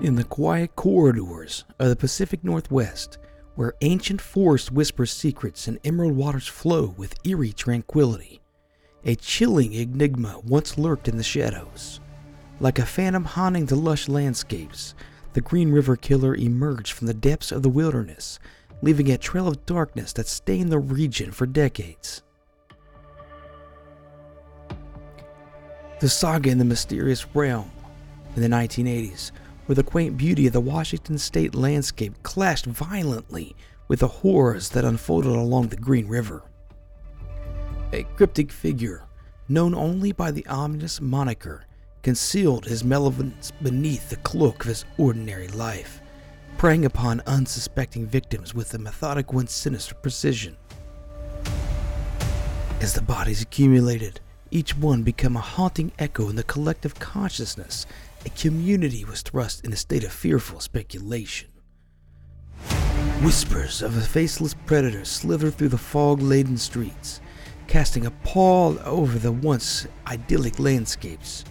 In the quiet corridors of the Pacific Northwest, where ancient forests whisper secrets and emerald waters flow with eerie tranquility, a chilling enigma once lurked in the shadows. Like a phantom haunting the lush landscapes, the Green River Killer emerged from the depths of the wilderness, leaving a trail of darkness that stained the region for decades. The saga in the mysterious realm in the 1980s, where the quaint beauty of the Washington state landscape clashed violently with the horrors that unfolded along the Green River. A cryptic figure, known only by the ominous moniker, concealed his malevolence beneath the cloak of his ordinary life, preying upon unsuspecting victims with a methodical and sinister precision. As the bodies accumulated, each one became a haunting echo in the collective consciousness. A community was thrust in a state of fearful speculation. Whispers of a faceless predator slithered through the fog laden streets, casting a pall over the once idyllic landscapes.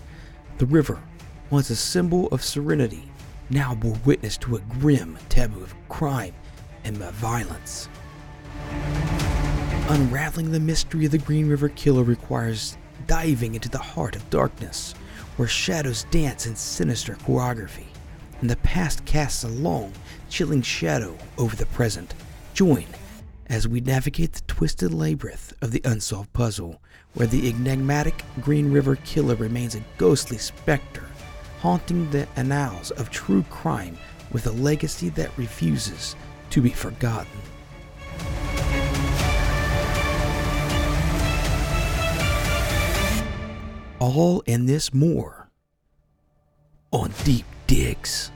The river, once a symbol of serenity, now bore witness to a grim taboo of crime and violence. Unraveling the mystery of the Green River Killer requires diving into the heart of darkness, where shadows dance in sinister choreography, and the past casts a long, chilling shadow over the present. Join as we navigate the twisted labyrinth of the unsolved puzzle, where the enigmatic Green River Killer remains a ghostly specter, haunting the annals of true crime with a legacy that refuses to be forgotten. All and this more on Deep Digs.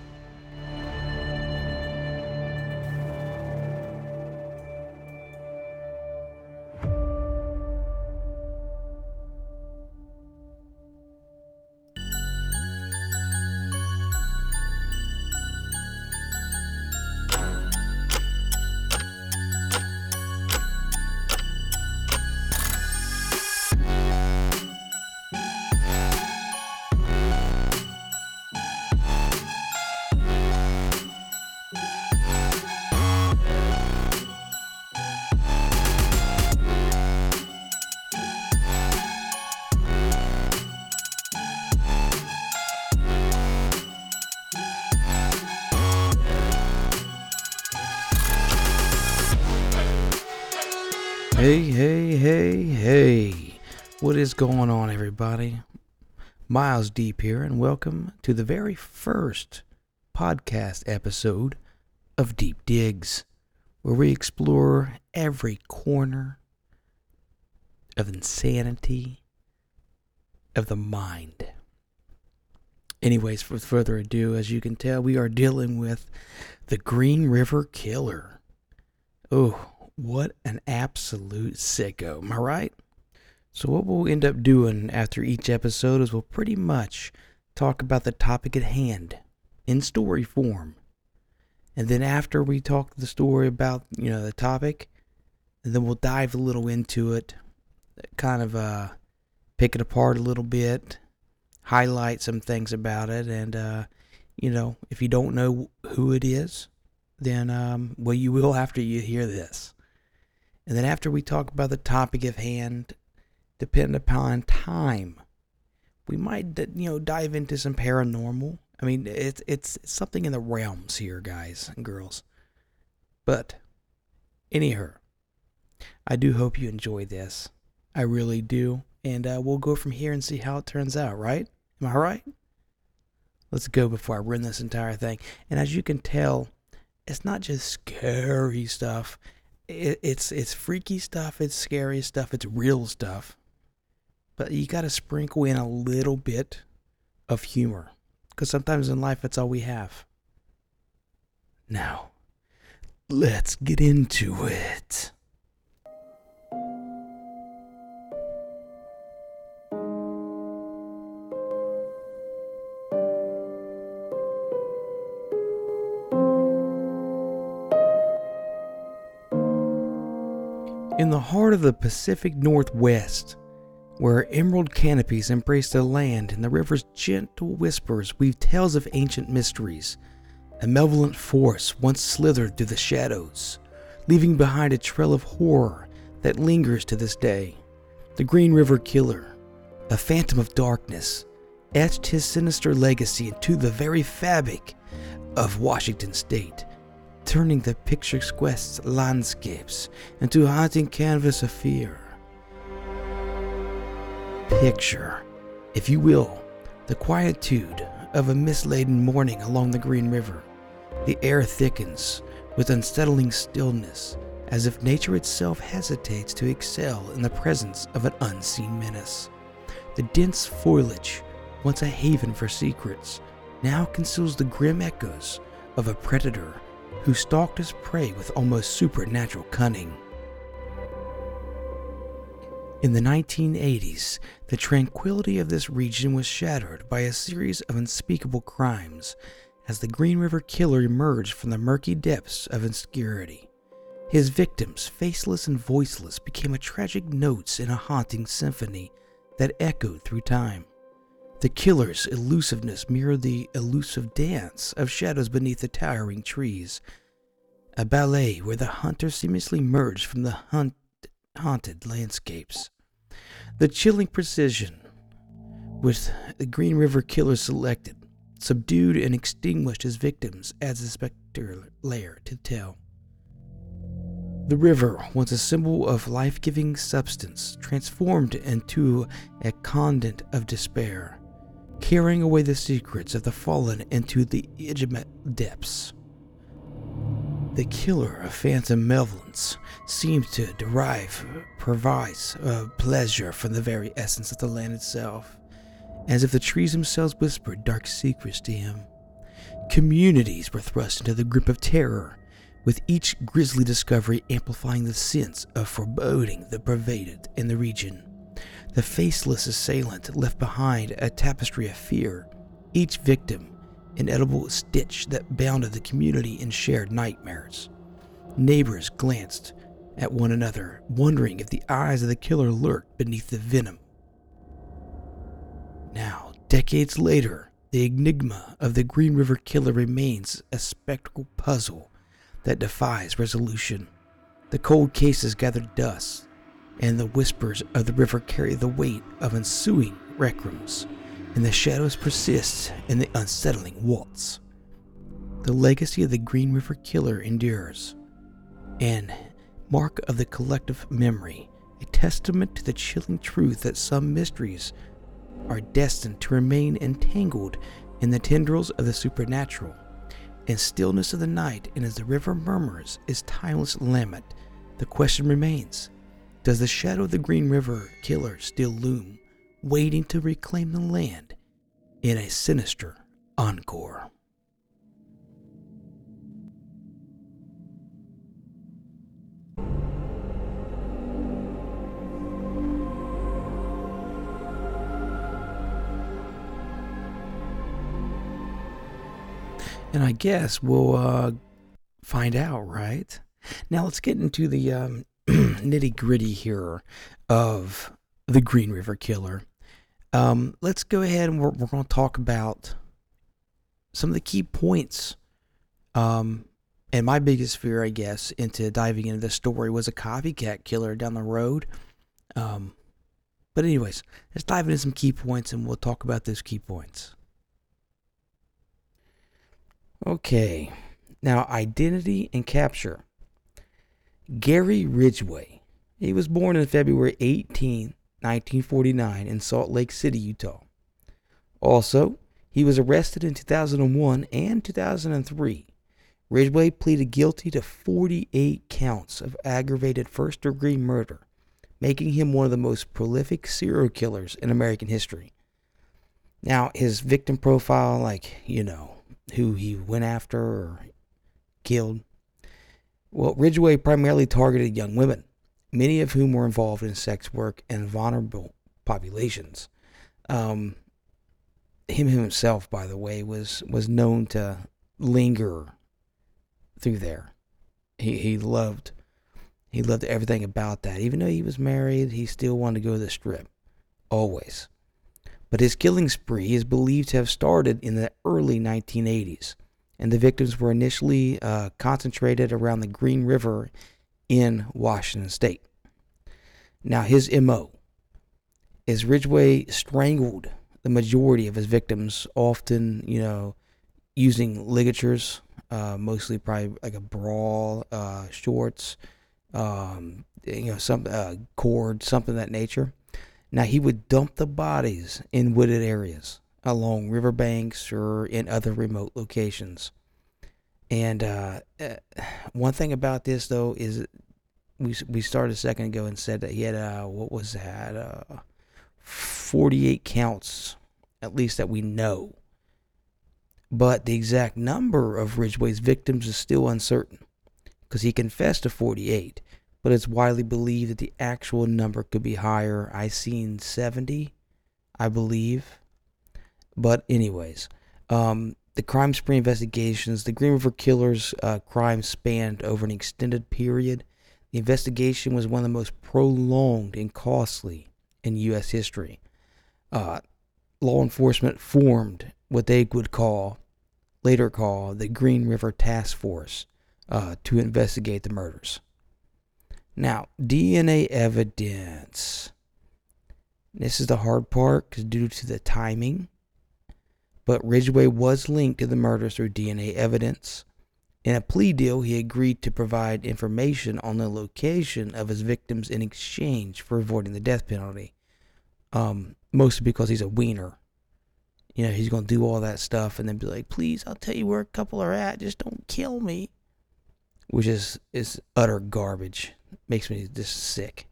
Hey, hey, hey, hey. What is going on, everybody? Miles Deep here, and welcome to the very first podcast episode of Deep Digs, where we explore every corner of insanity of the mind. Anyways, with further ado, as you can tell, we are dealing with the Green River Killer. Oh, what an absolute sicko, am I right? So, what we'll end up doing after each episode is we'll pretty much talk about the topic at hand in story form. And then, after we talk the story about, you know, the topic, then we'll dive a little into it, kind of uh, pick it apart a little bit, highlight some things about it, and, uh, you know, if you don't know who it is, then, um, well, you will after you hear this. And then after we talk about the topic at hand, depend upon time, we might you know dive into some paranormal. I mean, it's it's something in the realms here, guys and girls. But anyhow, I do hope you enjoy this. I really do, and uh, we'll go from here and see how it turns out. Right? Am I right? Let's go before I ruin this entire thing. And as you can tell, it's not just scary stuff it, it's it's freaky stuff, it's scary stuff, it's real stuff. But you got to sprinkle in a little bit of humor because sometimes in life that's all we have. Now, let's get into it. In the heart of the Pacific Northwest, where emerald canopies embrace the land and the river's gentle whispers weave tales of ancient mysteries. A malevolent force once slithered through the shadows, leaving behind a trail of horror that lingers to this day. The Green River Killer, a phantom of darkness, etched his sinister legacy into the very fabric of Washington state, turning the picturesque landscapes into haunting canvas of fear. Picture, if you will, the quietude of a mist-laden morning along the Green River. The air thickens with unsettling stillness, as if nature itself hesitates to excel in the presence of an unseen menace. The dense foliage, once a haven for secrets, now conceals the grim echoes of a predator who stalked his prey with almost supernatural cunning. In the 1980s, the tranquility of this region was shattered by a series of unspeakable crimes as the Green River Killer emerged from the murky depths of obscurity. His victims, faceless and voiceless, became a tragic notes in a haunting symphony that echoed through time. The killer's elusiveness mirrored the elusive dance of shadows beneath the towering trees, a ballet where the hunter seamlessly merged from the hunt- haunted landscapes. The chilling precision with the Green River Killer selected, subdued, and extinguished his victims adds a specter layer to the tale. The river, once a symbol of life giving substance, transformed into a conduit of despair carrying away the secrets of the fallen into the intimate depths. The killer of phantom malevolence seems to derive, provides uh, pleasure from the very essence of the land itself, as if the trees themselves whispered dark secrets to him. Communities were thrust into the grip of terror, with each grisly discovery amplifying the sense of foreboding that pervaded in the region. The faceless assailant left behind a tapestry of fear, each victim an edible stitch that bounded the community in shared nightmares. Neighbors glanced at one another, wondering if the eyes of the killer lurked beneath the venom. Now, decades later, the enigma of the Green River Killer remains a spectral puzzle that defies resolution. The cold cases gathered dust, and the whispers of the river carry the weight of ensuing recrimes, and the shadows persist in the unsettling waltz. The legacy of the Green River Killer endures, and mark of the collective memory, a testament to the chilling truth that some mysteries are destined to remain entangled in the tendrils of the supernatural. In stillness of the night, and as the river murmurs its timeless lament, the question remains does the shadow of the Green River killer still loom, waiting to reclaim the land in a sinister encore? And I guess we'll uh, find out, right? Now let's get into the um, nitty gritty here of the Green River Killer. Um, let's go ahead and we're, we're going to talk about some of the key points. Um, and my biggest fear, I guess, into diving into this story was a copycat killer down the road. Um, but, anyways, let's dive into some key points and we'll talk about those key points. Okay, now identity and capture. Gary Ridgway. He was born on February 18, 1949, in Salt Lake City, Utah. Also, he was arrested in 2001 and 2003. Ridgway pleaded guilty to 48 counts of aggravated first degree murder, making him one of the most prolific serial killers in American history. Now, his victim profile, like, you know, who he went after or killed, well, Ridgway primarily targeted young women, many of whom were involved in sex work and vulnerable populations. Um, him himself, by the way, was was known to linger through there. He he loved he loved everything about that. Even though he was married, he still wanted to go to the strip. always. But his killing spree is believed to have started in the early 1980s, and the victims were initially uh, concentrated around the Green River in Washington state. Now, his MO is Ridgway strangled the majority of his victims, often, you know, using ligatures, uh, mostly probably like a brawl, uh, shorts, um, you know, some uh, cord, something of that nature. Now he would dump the bodies in wooded areas along riverbanks or in other remote locations. And uh, uh, one thing about this though is we we started a second ago and said that he had uh, what was that uh, 48 counts at least that we know. But the exact number of Ridgway's victims is still uncertain because he confessed to 48 but it's widely believed that the actual number could be higher. I seen 70, I believe. But anyways, um, the crime spree investigations, the Green River Killers uh, crime spanned over an extended period. The investigation was one of the most prolonged and costly in U.S. history. Uh, law enforcement formed what they would call, later call, the Green River Task Force uh, to investigate the murders. Now, DNA evidence. This is the hard part because due to the timing. But Ridgway was linked to the murder through DNA evidence. In a plea deal, he agreed to provide information on the location of his victims in exchange for avoiding the death penalty. Um, mostly because he's a wiener. You know, he's going to do all that stuff and then be like, please, I'll tell you where a couple are at. Just don't kill me. Which is, is utter garbage makes me just sick.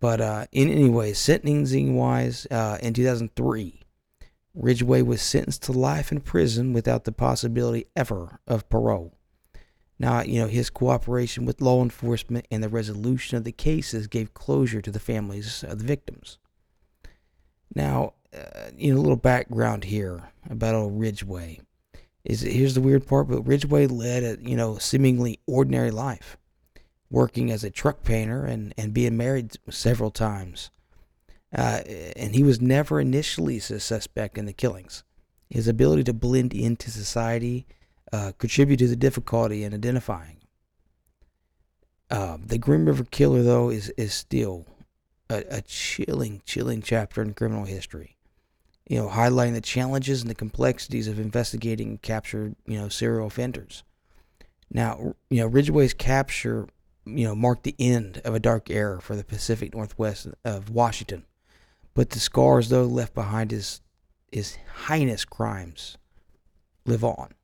But uh, in any way, sentencing wise, uh, in 2003, Ridgway was sentenced to life in prison without the possibility ever of parole. Now, you know, his cooperation with law enforcement and the resolution of the cases gave closure to the families of the victims. Now, uh, you know, a little background here about old Ridgway. Is here's the weird part, but Ridgway led a you know seemingly ordinary life working as a truck painter and, and being married several times. Uh, and he was never initially a suspect in the killings. His ability to blend into society uh, contributed to the difficulty in identifying. Uh, the Green River Killer, though, is is still a, a chilling, chilling chapter in criminal history. You know, highlighting the challenges and the complexities of investigating and capture, you know, serial offenders. Now, you know, Ridgway's capture you know, marked the end of a dark era for the Pacific Northwest of Washington. But the scars, though, left behind his his heinous crimes live on.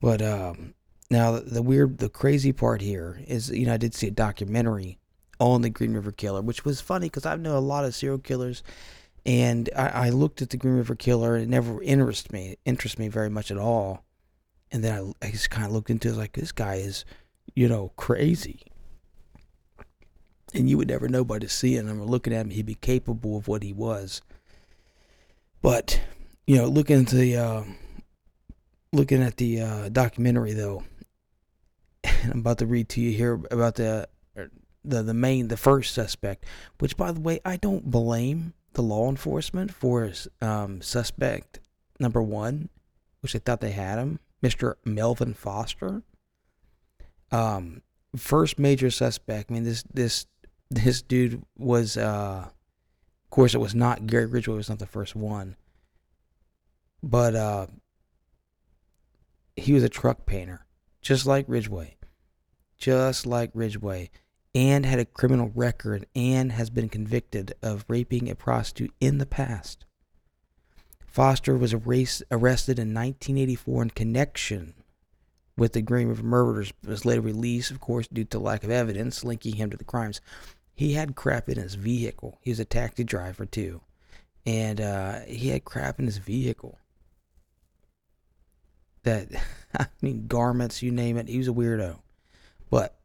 But um, now the, weird, the crazy part here is, you know, I did see a documentary on the Green River Killer, which was funny because I know a lot of serial killers, and I, I looked at the Green River Killer. It never interested me, interest me very much at all and then I, I just kind of looked into it like this guy is, you know, crazy. And you would never know by just seeing him or looking at him, he'd be capable of what he was. But, you know, looking at the uh, looking at the uh, documentary though, and I'm about to read to you here about the er, the the main the first suspect, which by the way I don't blame the law enforcement for um, suspect number one, which they thought they had him Mr. Melvin Foster. Um, first major suspect. I mean, this this this dude was, uh, of course, it was not Gary Ridgway. Was not the first one, but uh, he was a truck painter, just like Ridgway, just like Ridgway, and had a criminal record and has been convicted of raping a prostitute in the past. Foster was arrested in 1984 in connection with the Green River murders, was later released, of course, due to lack of evidence linking him to the crimes. He had crap in his vehicle. He was a taxi driver, too. And uh, he had crap in his vehicle. That, I mean, garments, you name it. He was a weirdo. But,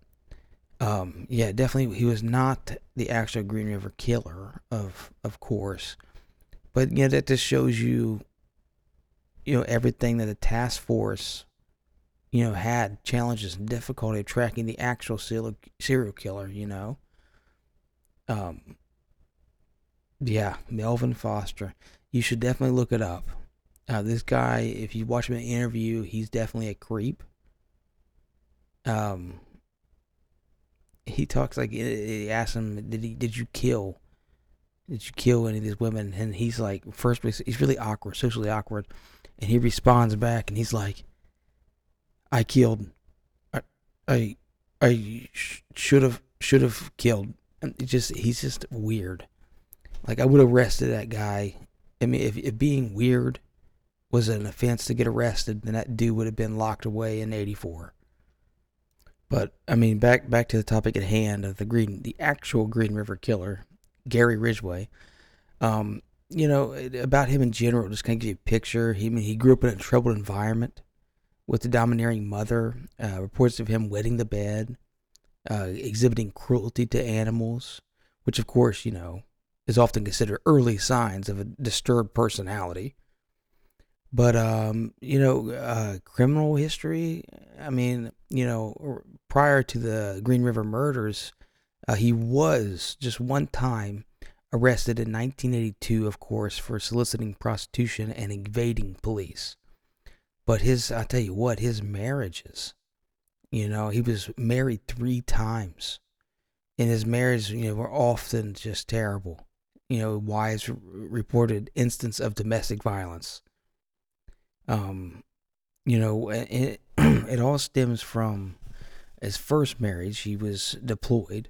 um, yeah, definitely, he was not the actual Green River killer, of, of course. But know that just shows you, you know, everything that the task force, you know, had challenges and difficulty of tracking the actual serial killer, you know. Um, yeah, Melvin Foster. You should definitely look it up. Uh, this guy, if you watch him in an interview, he's definitely a creep. Um, he talks like he asks him, "Did he? Did you kill? Did you kill any of these women?" And he's like, first, he's really awkward, socially awkward, and he responds back, and he's like, "I killed. I, I, I should have should have killed." Just he's just weird. Like I would have arrested that guy. I mean, if, if being weird was an offense to get arrested, then that dude would have been locked away in '84. But I mean, back back to the topic at hand of the Green, the actual Green River Killer, Gary Ridgway. Um, you know about him in general. Just kind of give you a picture. He I mean, he grew up in a troubled environment with a domineering mother. Uh, reports of him wetting the bed, uh, exhibiting cruelty to animals, which of course you know is often considered early signs of a disturbed personality. But um, you know, uh, criminal history. I mean, you know, prior to the Green River murders, uh, he was just one time arrested in 1982, of course, for soliciting prostitution and evading police. But his, I tell you what, his marriages. You know, he was married three times, and his marriages, you know, were often just terrible. You know, wives reported instance of domestic violence um, you know, it, it all stems from his first marriage. He was deployed,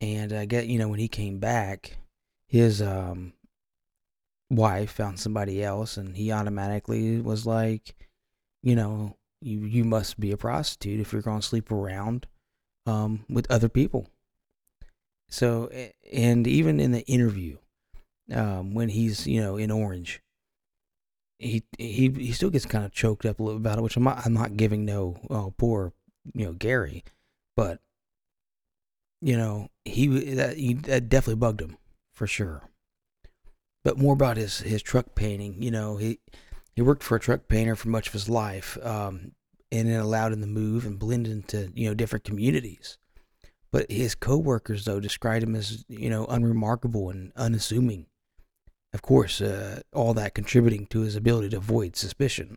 and I get you know when he came back, his um wife found somebody else, and he automatically was like, you know, you you must be a prostitute if you're going to sleep around um with other people. So, and even in the interview, um, when he's you know in Orange, he he he still gets kind of choked up a little about it, which I'm not, I'm not giving no oh poor you know Gary, but you know he that he, that definitely bugged him for sure. But more about his his truck painting. You know he he worked for a truck painter for much of his life, um, and it allowed him to move and blend into you know different communities. But his coworkers though described him as you know unremarkable and unassuming of course, uh, all that contributing to his ability to avoid suspicion.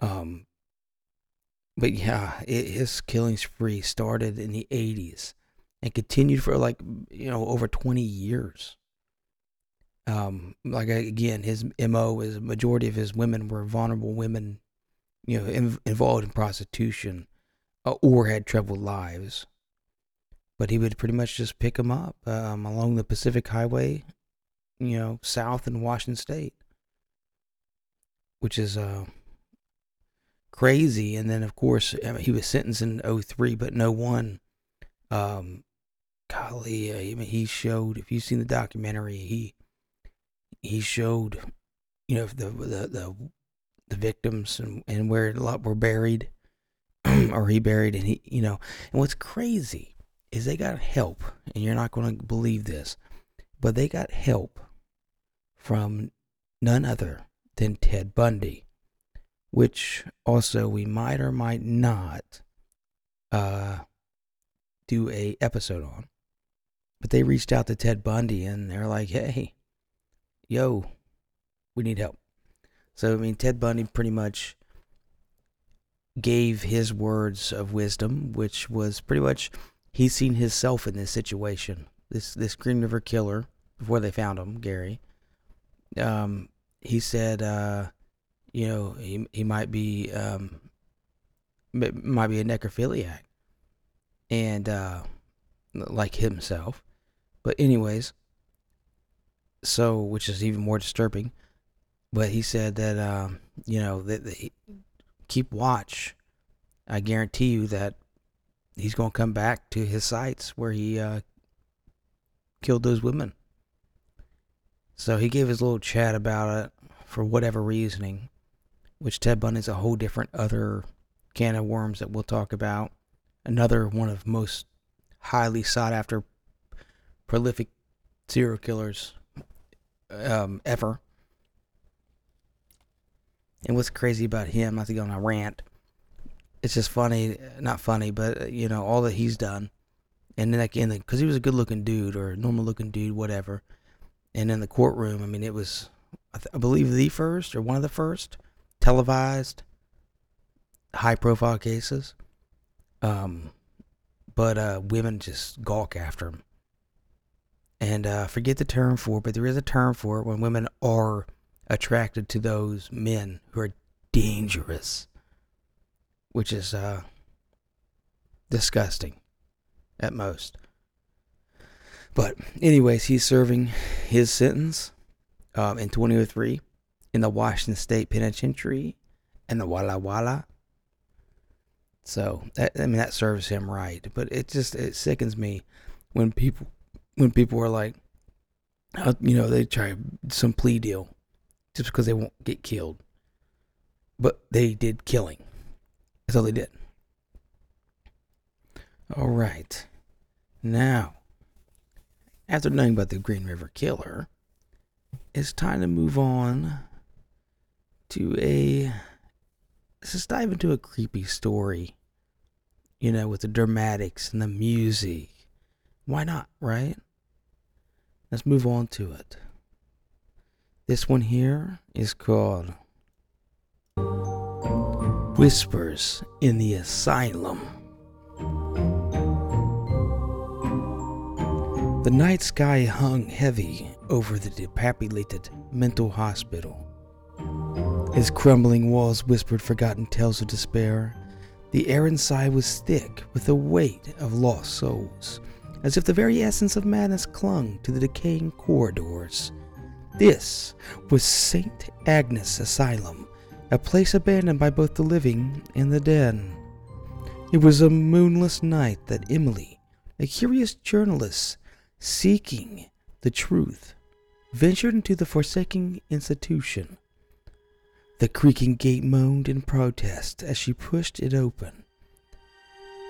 Um, but yeah, it, his killing spree started in the 80s and continued for like, you know, over 20 years. Um, like again, his MO is majority of his women were vulnerable women, you know, in, involved in prostitution uh, or had troubled lives. But he would pretty much just pick them up um, along the Pacific Highway you know, south in Washington State, which is uh, crazy. And then, of course, I mean, he was sentenced in 03, but no one, um, golly, uh, I mean, he showed, if you've seen the documentary, he, he showed, you know, the, the, the, the victims and, and where a lot were buried or he buried and he, you know, and what's crazy is they got help and you're not going to believe this, but they got help from none other than Ted Bundy, which also we might or might not uh, do a episode on. But they reached out to Ted Bundy and they're like, "Hey, yo, we need help." So I mean, Ted Bundy pretty much gave his words of wisdom, which was pretty much he's seen himself in this situation. This this Green River killer before they found him, Gary um, he said, uh, you know, he he might be um, might be a necrophiliac, and uh, like himself. But anyways, so which is even more disturbing. But he said that um, you know that, keep watch. I guarantee you that he's going to come back to his sites where he uh, killed those women. So he gave his little chat about it for whatever reasoning, which Ted Bundy's a whole different other can of worms that we'll talk about. Another one of most highly sought after prolific serial killers um, ever. And what's crazy about him, not to go on a rant, it's just funny, not funny, but uh, you know all that he's done, and then again, because he was a good-looking dude or a normal-looking dude, whatever. And in the courtroom, I mean, it was, I, th- I believe, the first or one of the first televised high-profile cases. Um, but uh, women just gawk after him. And uh, forget the term for it, but there is a term for it when women are attracted to those men who are dangerous, which is uh, disgusting at most. But, anyways, he's serving his sentence um, in 2003 in the Washington State Penitentiary in the Walla Walla. So that I mean that serves him right, but it just it sickens me when people when people are like, uh, you know, they try some plea deal just because they won't get killed, but they did killing. That's all they did. All right, now after knowing about the Green River Killer, it's time to move on to a. Let's just dive into a creepy story. You know, with the dramatics and the music. Why not, right? Let's move on to it. This one here is called Whispers in the Asylum. The night sky hung heavy over the depopulated mental hospital. Its crumbling walls whispered forgotten tales of despair. The air inside was thick with the weight of lost souls, as if the very essence of madness clung to the decaying corridors. This was St. Agnes Asylum, a place abandoned by both the living and the dead. It was a moonless night that Emily, a curious journalist seeking the truth, ventured into the forsaken institution. The creaking gate moaned in protest as she pushed it open,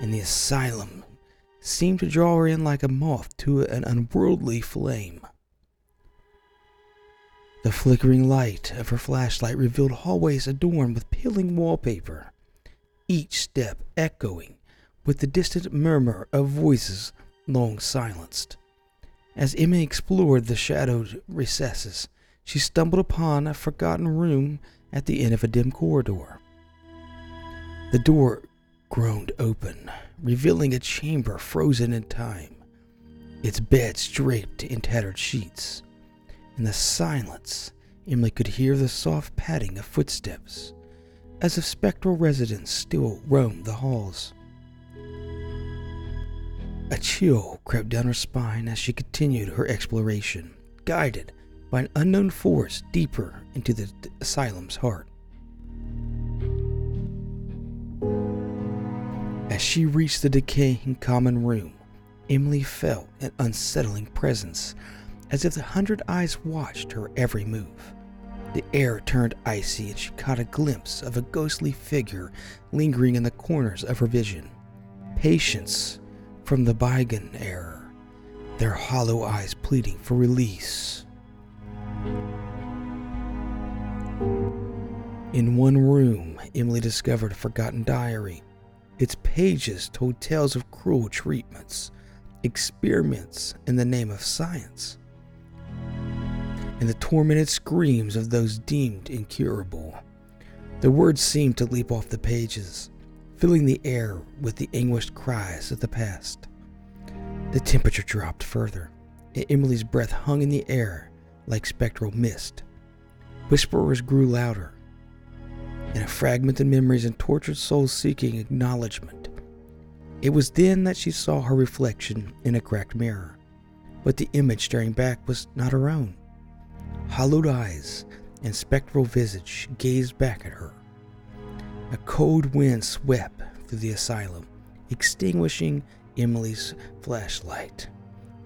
and the asylum seemed to draw her in like a moth to an unworldly flame. The flickering light of her flashlight revealed hallways adorned with peeling wallpaper, each step echoing with the distant murmur of voices long silenced. As Emma explored the shadowed recesses, she stumbled upon a forgotten room at the end of a dim corridor. The door groaned open, revealing a chamber frozen in time, its beds draped in tattered sheets. In the silence, Emily could hear the soft padding of footsteps, as if spectral residents still roamed the halls. A chill crept down her spine as she continued her exploration, guided by an unknown force deeper into the asylum's heart. As she reached the decaying common room, Emily felt an unsettling presence, as if the hundred eyes watched her every move. The air turned icy, and she caught a glimpse of a ghostly figure lingering in the corners of her vision. Patients from the bygone era, their hollow eyes pleading for release. In one room, Emily discovered a forgotten diary. Its pages told tales of cruel treatments, experiments in the name of science, and the tormented screams of those deemed incurable. The words seemed to leap off the pages, filling the air with the anguished cries of the past. The temperature dropped further, and Emily's breath hung in the air like spectral mist. Whisperers grew louder, and a fragmented memories and tortured souls seeking acknowledgement. It was then that she saw her reflection in a cracked mirror, but the image staring back was not her own. Hollowed eyes and spectral visage gazed back at her. A cold wind swept through the asylum, extinguishing Emily's flashlight.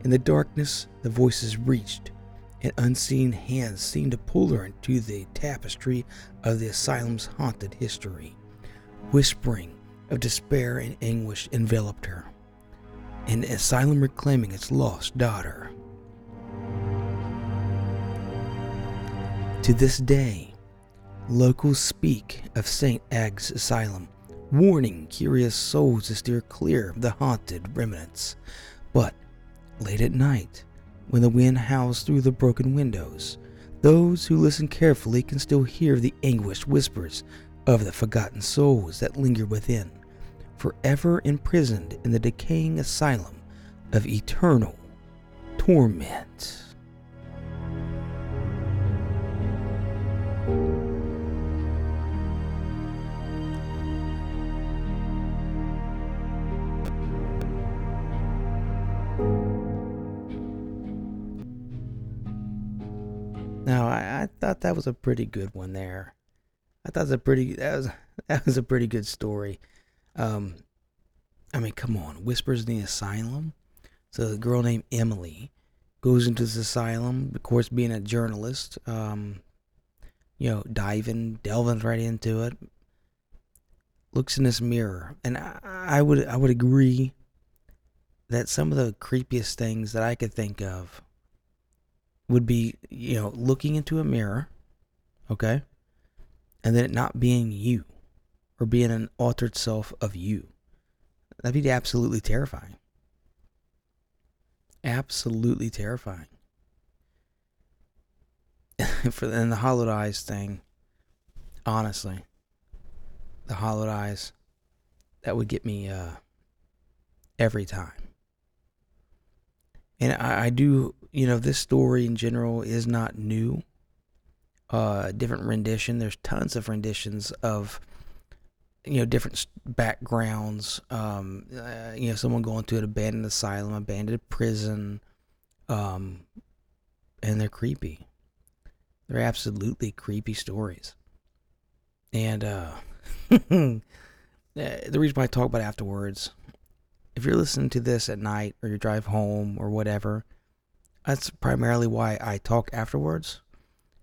In the darkness, the voices reached, and unseen hands seemed to pull her into the tapestry of the asylum's haunted history. Whispering of despair and anguish enveloped her, an asylum reclaiming its lost daughter. To this day, Locals speak of St. Agnes Asylum, warning curious souls to steer clear of the haunted remnants. But late at night, when the wind howls through the broken windows, those who listen carefully can still hear the anguished whispers of the forgotten souls that linger within, forever imprisoned in the decaying asylum of eternal torment. I, thought that was a pretty good one there. I thought that was a pretty that was that was a pretty good story. Um, I mean, come on, Whispers in the Asylum. So the girl named Emily goes into this asylum, of course, being a journalist. Um, you know, diving, delving right into it. Looks in this mirror, and I, I would I would agree that some of the creepiest things that I could think of would be, you know, looking into a mirror, okay, and then it not being you or being an altered self of you. That'd be absolutely terrifying. Absolutely terrifying. For and the hollowed eyes thing, honestly, the hollowed eyes, that would get me uh, every time. And I, I do you know, this story in general is not new. Uh, different rendition. There's tons of renditions of, you know, different backgrounds. Um, uh, you know, someone going to an abandoned asylum, abandoned prison, um, and they're creepy. They're absolutely creepy stories. And uh, the reason why I talk about afterwards, if you're listening to this at night or you drive home or whatever, that's primarily why I talk afterwards.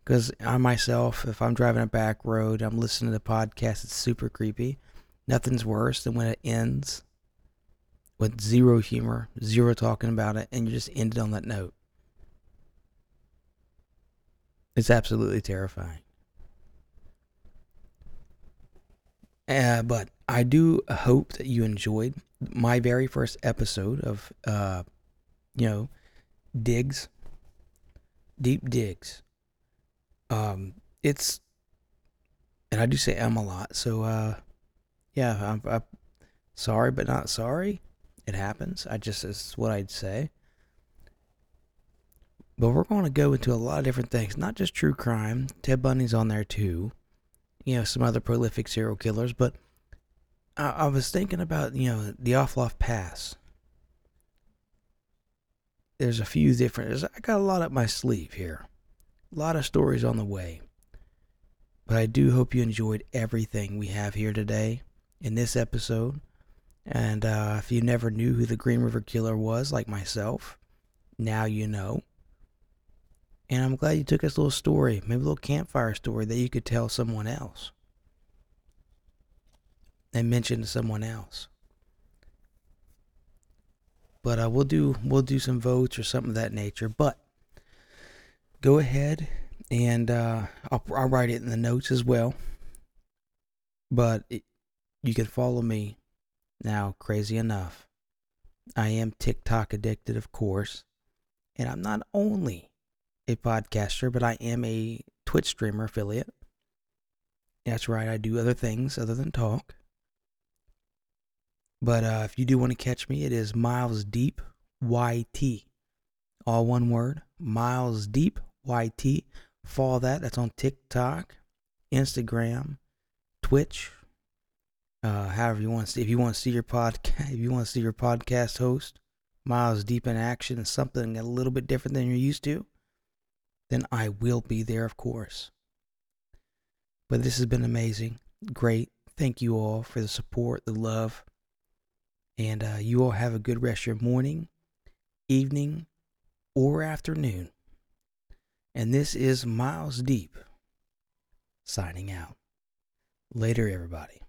Because I myself, if I'm driving a back road, I'm listening to the podcast, it's super creepy. Nothing's worse than when it ends with zero humor, zero talking about it, and you just ended on that note. It's absolutely terrifying. Uh, but I do hope that you enjoyed my very first episode of, uh, you know, digs, deep digs. Um, it's, and I do say M a lot, so uh, yeah, I'm, I'm sorry, but not sorry. It happens. I just it's what I'd say. But we're going to go into a lot of different things, not just true crime. Ted Bundy's on there too. You know, some other prolific serial killers, but I, I was thinking about you know the Dyatlov Pass there's a few different. I got a lot up my sleeve here, a lot of stories on the way. But I do hope you enjoyed everything we have here today in this episode. And uh, if you never knew who the Green River Killer was, like myself, now you know. And I'm glad you took this little story, maybe a little campfire story that you could tell someone else and mention to someone else. But uh, we'll do we'll do some votes or something of that nature. But go ahead and uh, I'll, I'll write it in the notes as well. But it, you can follow me now. Crazy enough, I am TikTok addicted, of course, and I'm not only a podcaster, but I am a Twitch streamer affiliate. That's right, I do other things other than talk. But uh, if you do want to catch me, it is Miles Deep YT. All one word. Miles Deep YT. Follow that. That's on TikTok, Instagram, Twitch. Uh, however you want to see. If you want to see your podcast, if you want to see your podcast host, Miles Deep in action, something a little bit different than you're used to, then I will be there, of course. But this has been amazing. Great. Thank you all for the support, the love. And uh, you all have a good rest of your morning, evening, or afternoon. And this is Miles Deep signing out. Later, everybody.